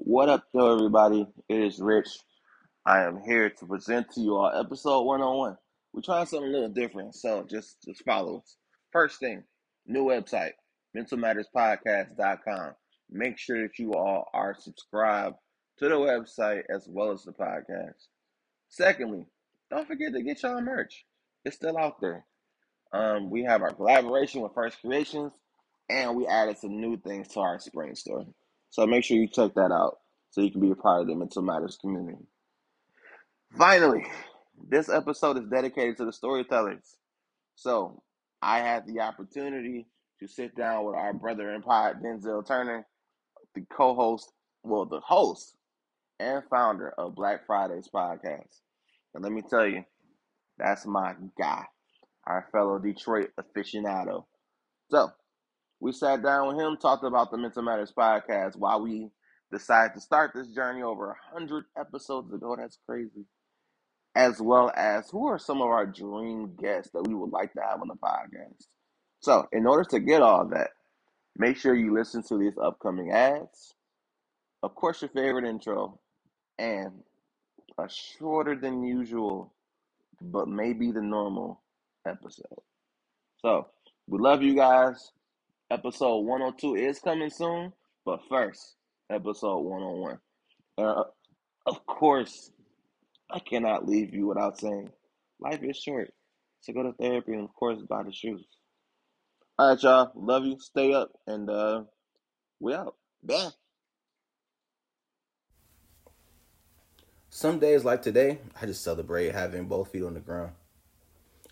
What up, though, everybody? It is Rich. I am here to present to you all episode 101. We're trying something a little different, so just just follow us. First thing, new website, mentalmatterspodcast.com. Make sure that you all are subscribed to the website as well as the podcast. Secondly, don't forget to get y'all merch. It's still out there. Um, we have our collaboration with First Creations, and we added some new things to our spring store. So make sure you check that out so you can be a part of the Mental Matters community. Finally, this episode is dedicated to the storytellers. So I had the opportunity to sit down with our brother in pod, Denzel Turner, the co-host, well, the host and founder of Black Fridays podcast. And let me tell you, that's my guy, our fellow Detroit aficionado. So we sat down with him, talked about the Mental Matters podcast, why we decided to start this journey over 100 episodes ago. That's crazy. As well as who are some of our dream guests that we would like to have on the podcast. So, in order to get all that, make sure you listen to these upcoming ads. Of course, your favorite intro, and a shorter than usual, but maybe the normal episode. So, we love you guys. Episode 102 is coming soon, but first, episode 101. Uh, of course, I cannot leave you without saying life is short. So go to therapy and, of course, buy the shoes. All right, y'all. Love you. Stay up, and uh, we out. Bye. Some days like today, I just celebrate having both feet on the ground.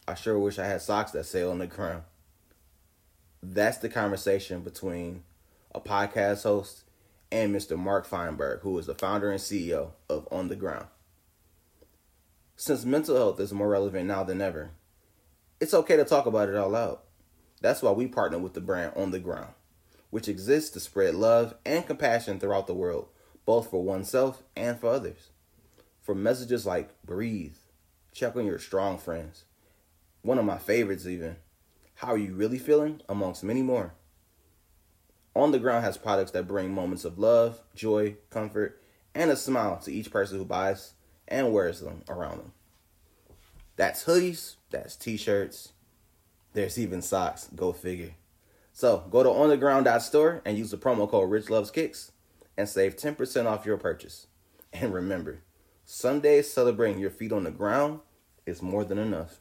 I sure wish I had socks that say on the ground. That's the conversation between a podcast host and Mr. Mark Feinberg, who is the founder and CEO of On the Ground. Since mental health is more relevant now than ever, it's okay to talk about it all out. That's why we partner with the brand On the Ground, which exists to spread love and compassion throughout the world, both for oneself and for others. For messages like breathe, check on your strong friends, one of my favorites even, how are you really feeling, amongst many more. On the Ground has products that bring moments of love, joy, comfort, and a smile to each person who buys and wears them around them. That's hoodies, that's t shirts, there's even socks, go figure. So go to ontheground.store and use the promo code RichLovesKicks and save 10% off your purchase. And remember, some days celebrating your feet on the ground is more than enough.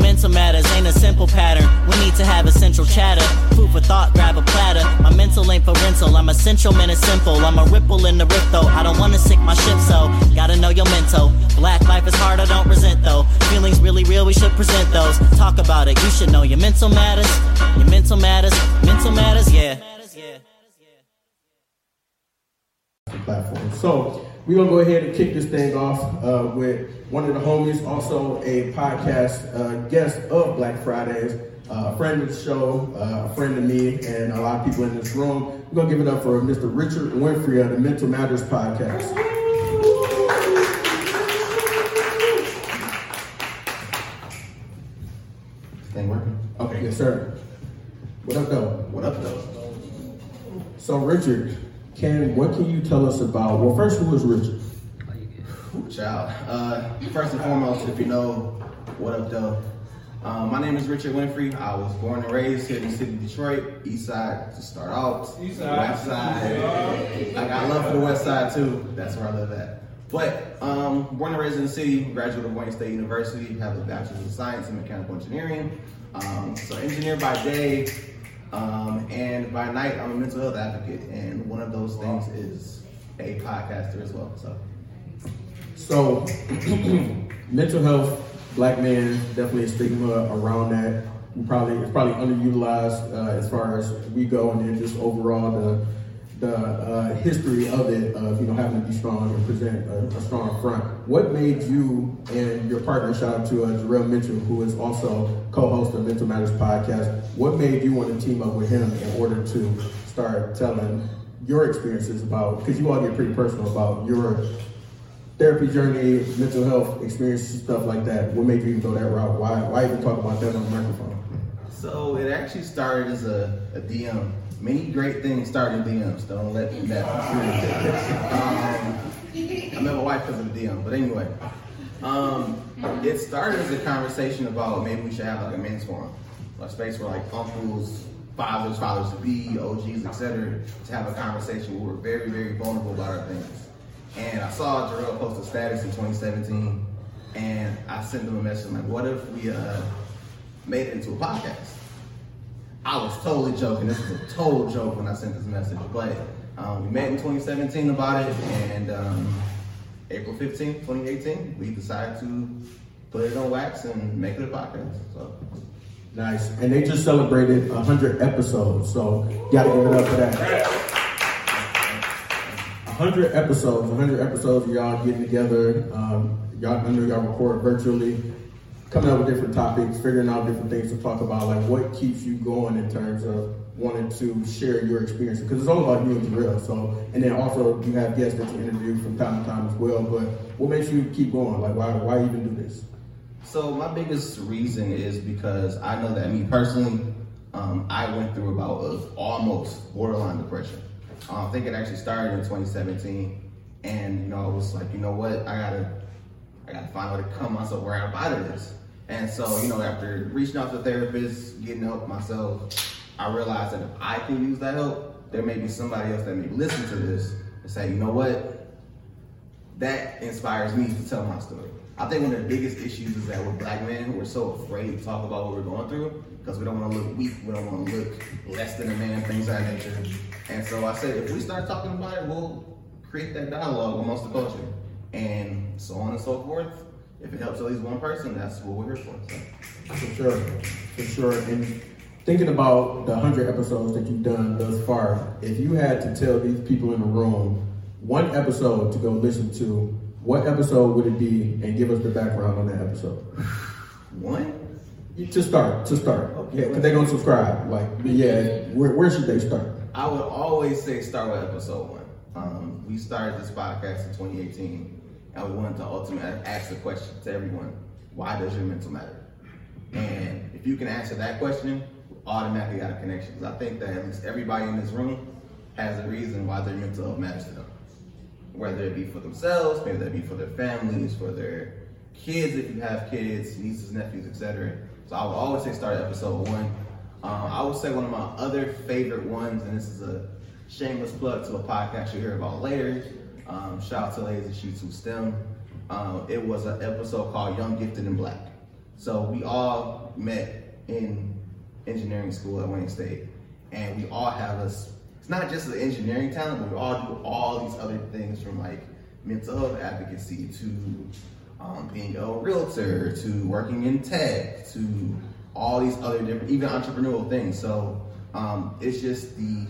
Mental matters ain't a simple pattern. We need to have a central chatter. Food for thought, grab a platter. My mental ain't for rental. I'm essential, man, it's simple. I'm a ripple in the rift, though. I don't wanna sink my ship, so gotta know your mental. Black life is hard, I don't resent, though. Feelings really real, we should present those. Talk about it, you should know your mental matters. Your mental matters, mental matters, yeah. platform. So we're gonna go ahead and kick this thing off uh, with one of the homies, also a podcast uh, guest of Black Fridays, uh, a friend of the show, uh, a friend of me, and a lot of people in this room. We're gonna give it up for Mr. Richard Winfrey of the Mental Matters podcast. Thing working? Okay, yes, sir. What up, though? What up, though? So, Richard, can what can you tell us about? Well, first, who is Richard? Ooh, child. Uh, first and foremost, if you know what up, though, um, my name is Richard Winfrey. I was born and raised here in the city of Detroit, East Side to start out, East side. West Side. I got love for the West Side too. That's where I live at. But um, born and raised in the city, graduate of Wayne State University, have a bachelor's of science in mechanical engineering. Um, so engineer by day, um, and by night, I'm a mental health advocate, and one of those things is a podcaster as well. So. So, mental health, black man, definitely a stigma around that. We probably it's probably underutilized uh, as far as we go, and then just overall the the uh, history of it of you know having to be strong and present a, a strong front. What made you and your partner, shout out to uh, Jarrell Mitchell, who is also co-host of Mental Matters podcast. What made you want to team up with him in order to start telling your experiences about? Because you all get pretty personal about your therapy journey, mental health experiences, stuff like that. What made you even go that route? Why? Why even talk about that on the microphone? So it actually started as a, a DM. Many great things start in DMs. Don't let that. um, I met my wife because of the DM, but anyway, um, it started as a conversation about maybe we should have like a men's forum, a space where like uncles, fathers, fathers to be, OGs, etc., to have a conversation where we're very, very vulnerable about our things. And I saw Jarrell post a status in 2017, and I sent him a message like, "What if we uh, made it into a podcast?" I was totally joking. This was a total joke when I sent this message, but um, we met in 2017 about it, and um, April 15, 2018, we decided to put it on wax and make it a podcast. So. Nice. And they just celebrated 100 episodes, so gotta give it up for that. 100 episodes, 100 episodes of y'all getting together. Um, y'all, I know y'all record virtually, coming up with different topics, figuring out different things to talk about. Like, what keeps you going in terms of wanting to share your experience? Because it's all about you and Jarrell. So, and then also you have guests that you interview from time to time as well. But what makes you keep going? Like, why, why you even do this? So my biggest reason is because I know that me personally, um, I went through a almost borderline depression. Uh, I think it actually started in 2017, and you know I was like, you know what, I gotta, I gotta find a way to come myself where I'm out of this. And so you know after reaching out to therapists, getting help myself, I realized that if I can use that help, there may be somebody else that may listen to this and say, you know what, that inspires me to tell my story. I think one of the biggest issues is that with black men, we're so afraid to talk about what we're going through because we don't want to look weak, we don't want to look less than a man, things of that nature. And so I said, if we start talking about it, we'll create that dialogue amongst the culture, and so on and so forth. If it helps at least one person, that's what we're here for. For sure, for sure. And thinking about the 100 episodes that you've done thus far, if you had to tell these people in the room one episode to go listen to, what episode would it be? And give us the background on that episode. One? To start, to start. Okay. Yeah, because they're going to subscribe. Like, yeah, where, where should they start? I would always say start with episode one. Um, we started this podcast in 2018, we wanted to ultimately ask the question to everyone: Why does your mental matter? And if you can answer that question, automatically got a connection. Because I think that at least everybody in this room has a reason why their mental health matters to them. Whether it be for themselves, maybe that be for their families, for their kids if you have kids, nieces, nephews, etc. So I would always say start episode one. Um, I would say one of my other favorite ones, and this is a shameless plug to a podcast you'll hear about later. Um, shout out to Ladies and She Too STEM. Um, it was an episode called Young, Gifted, and Black. So we all met in engineering school at Wayne State, and we all have us. It's not just the engineering talent, but we all do all these other things from like mental health advocacy to um, being a realtor to working in tech to all these other different, even entrepreneurial things. So um, it's just the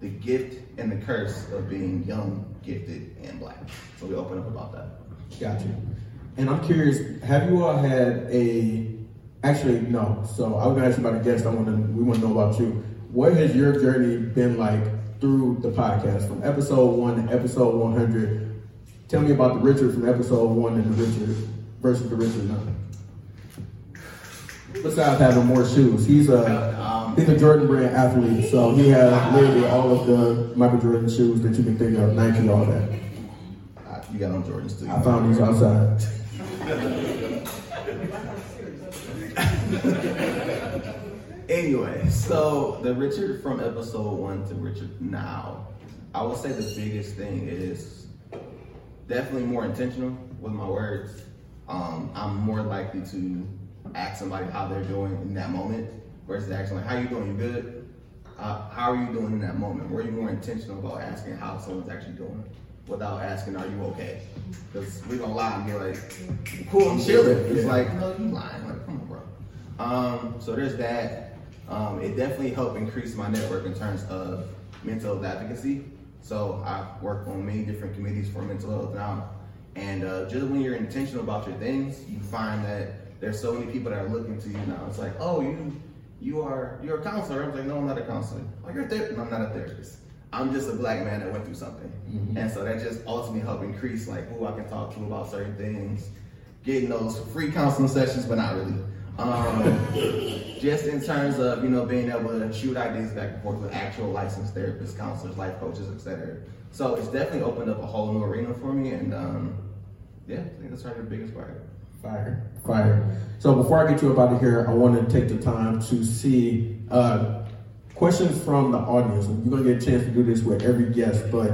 the gift and the curse of being young, gifted, and black. So we open up about that. Gotcha. And I'm curious, have you all had a actually no, so I was gonna ask you about a guest, I wanna we wanna know about you. What has your journey been like through the podcast from episode one to episode one hundred? Tell me about the Richard from episode one and the Richard versus the Richard now. Besides having more shoes, he's a he's a Jordan brand athlete, so he has literally all of the Michael Jordan shoes that you can think of, Nike, all that. uh, you got on Jordans too. I found these outside. Anyway, so the Richard from episode one to Richard now, I would say the biggest thing is definitely more intentional with my words. Um, I'm more likely to ask somebody how they're doing in that moment versus asking like, "How you doing? You good? Uh, how are you doing in that moment?" Were you more intentional about asking how someone's actually doing without asking, "Are you okay?" Because we gonna lie and be like, "Cool, I'm chilling." It's Yeah. like, "No, you lying." Like, come on, bro. Um, so there's that. Um, it definitely helped increase my network in terms of mental health advocacy. So I work on many different committees for mental health now. And uh, just when you're intentional about your things, you find that there's so many people that are looking to you now. It's like, oh, you you are you're a counselor. I'm like, no, I'm not a counselor. Oh, you're a therapist. No, I'm not a therapist. I'm just a black man that went through something, and so that just ultimately helped increase like who I can talk to about certain things, getting those free counseling sessions, but not really. Um, just in terms of you know being able to shoot ideas back and forth with actual licensed therapists, counselors, life coaches, etc. So it's definitely opened up a whole new arena for me, and um, yeah, I think that's probably the biggest part. Fire, fire. So before I get you up out of here, I want to take the time to see uh, questions from the audience. You're gonna get a chance to do this with every guest, but